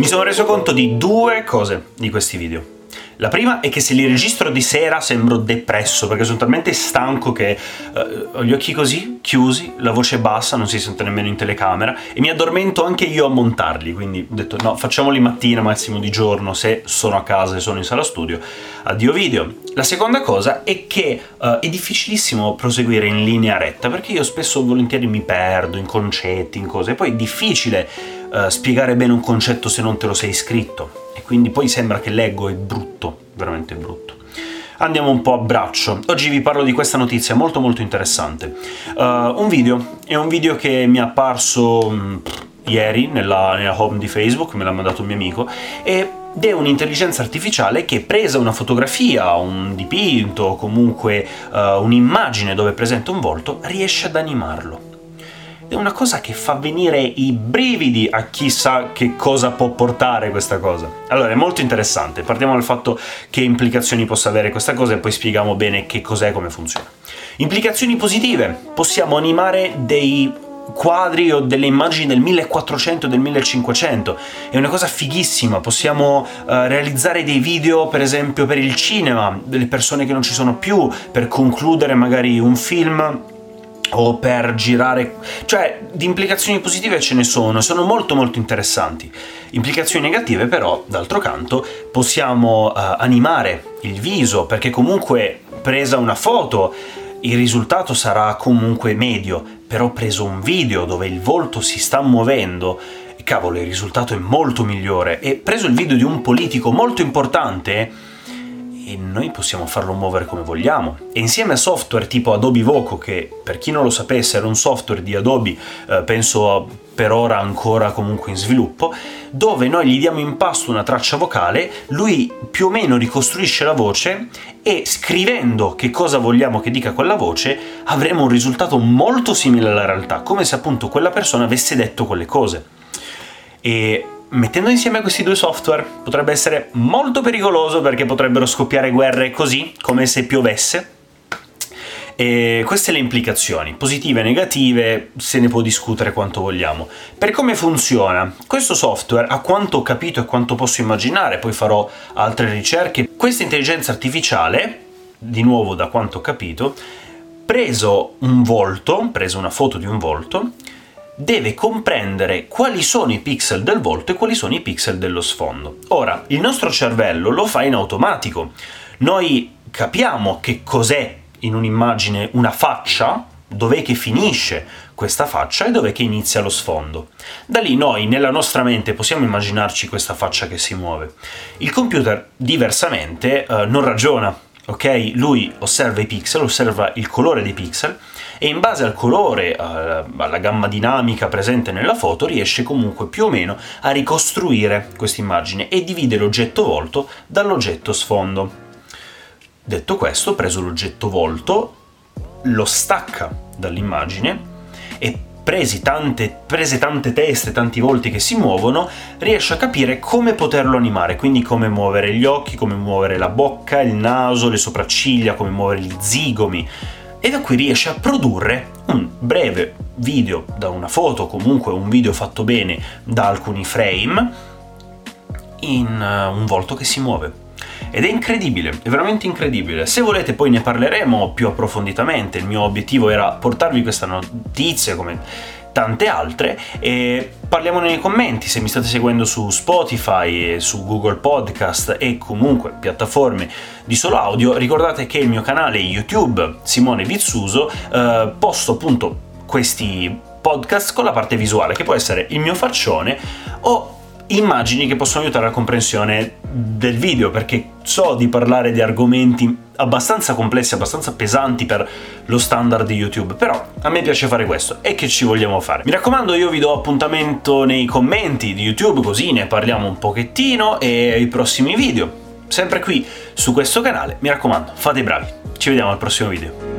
Mi sono reso conto di due cose di questi video. La prima è che se li registro di sera sembro depresso perché sono talmente stanco che uh, ho gli occhi così, chiusi, la voce bassa, non si sente nemmeno in telecamera e mi addormento anche io a montarli, quindi ho detto no, facciamoli mattina, massimo di giorno, se sono a casa e sono in sala studio, addio video. La seconda cosa è che uh, è difficilissimo proseguire in linea retta perché io spesso volentieri mi perdo in concetti, in cose, e poi è difficile uh, spiegare bene un concetto se non te lo sei scritto e quindi poi sembra che leggo è brutto, veramente brutto. Andiamo un po' a braccio. Oggi vi parlo di questa notizia molto molto interessante. Uh, un video, è un video che mi è apparso mh, ieri nella, nella home di Facebook, me l'ha mandato un mio amico, ed è un'intelligenza artificiale che presa una fotografia, un dipinto, comunque uh, un'immagine dove è presente un volto, riesce ad animarlo è una cosa che fa venire i brividi a chissà che cosa può portare questa cosa. Allora, è molto interessante. Partiamo dal fatto che implicazioni possa avere questa cosa e poi spieghiamo bene che cos'è e come funziona. Implicazioni positive. Possiamo animare dei quadri o delle immagini del 1400 del 1500 è una cosa fighissima possiamo uh, realizzare dei video per esempio per il cinema delle persone che non ci sono più per concludere magari un film o per girare... cioè di implicazioni positive ce ne sono, sono molto molto interessanti. Implicazioni negative però, d'altro canto, possiamo uh, animare il viso, perché comunque presa una foto il risultato sarà comunque medio, però preso un video dove il volto si sta muovendo, cavolo, il risultato è molto migliore. E preso il video di un politico molto importante, e noi possiamo farlo muovere come vogliamo. E insieme a software tipo Adobe Voco, che per chi non lo sapesse era un software di Adobe, eh, penso per ora ancora comunque in sviluppo, dove noi gli diamo in pasto una traccia vocale, lui più o meno ricostruisce la voce e scrivendo che cosa vogliamo che dica quella voce avremo un risultato molto simile alla realtà, come se appunto quella persona avesse detto quelle cose. E mettendo insieme questi due software potrebbe essere molto pericoloso perché potrebbero scoppiare guerre così, come se piovesse. E queste le implicazioni, positive e negative, se ne può discutere quanto vogliamo. Per come funziona, questo software, a quanto ho capito e quanto posso immaginare, poi farò altre ricerche, questa intelligenza artificiale, di nuovo da quanto ho capito, preso un volto, preso una foto di un volto, deve comprendere quali sono i pixel del volto e quali sono i pixel dello sfondo. Ora, il nostro cervello lo fa in automatico. Noi capiamo che cos'è in un'immagine una faccia, dov'è che finisce questa faccia e dov'è che inizia lo sfondo. Da lì noi nella nostra mente possiamo immaginarci questa faccia che si muove. Il computer diversamente eh, non ragiona, ok? Lui osserva i pixel, osserva il colore dei pixel e in base al colore, alla gamma dinamica presente nella foto, riesce comunque più o meno a ricostruire questa immagine e divide l'oggetto volto dall'oggetto sfondo. Detto questo, preso l'oggetto volto, lo stacca dall'immagine e tante, prese tante teste, tanti volti che si muovono, riesce a capire come poterlo animare, quindi come muovere gli occhi, come muovere la bocca, il naso, le sopracciglia, come muovere gli zigomi, e da qui riesce a produrre un breve video da una foto, comunque un video fatto bene da alcuni frame, in uh, un volto che si muove. Ed è incredibile, è veramente incredibile. Se volete poi ne parleremo più approfonditamente, il mio obiettivo era portarvi questa notizia come tante altre e parliamo nei commenti se mi state seguendo su Spotify su Google Podcast e comunque piattaforme di solo audio ricordate che il mio canale YouTube Simone Vizzuso eh, posto appunto questi podcast con la parte visuale che può essere il mio faccione o immagini che possono aiutare la comprensione del video, perché so di parlare di argomenti abbastanza complessi, abbastanza pesanti per lo standard di YouTube, però a me piace fare questo e che ci vogliamo fare. Mi raccomando, io vi do appuntamento nei commenti di YouTube, così ne parliamo un pochettino e ai prossimi video. Sempre qui su questo canale, mi raccomando, fate i bravi. Ci vediamo al prossimo video.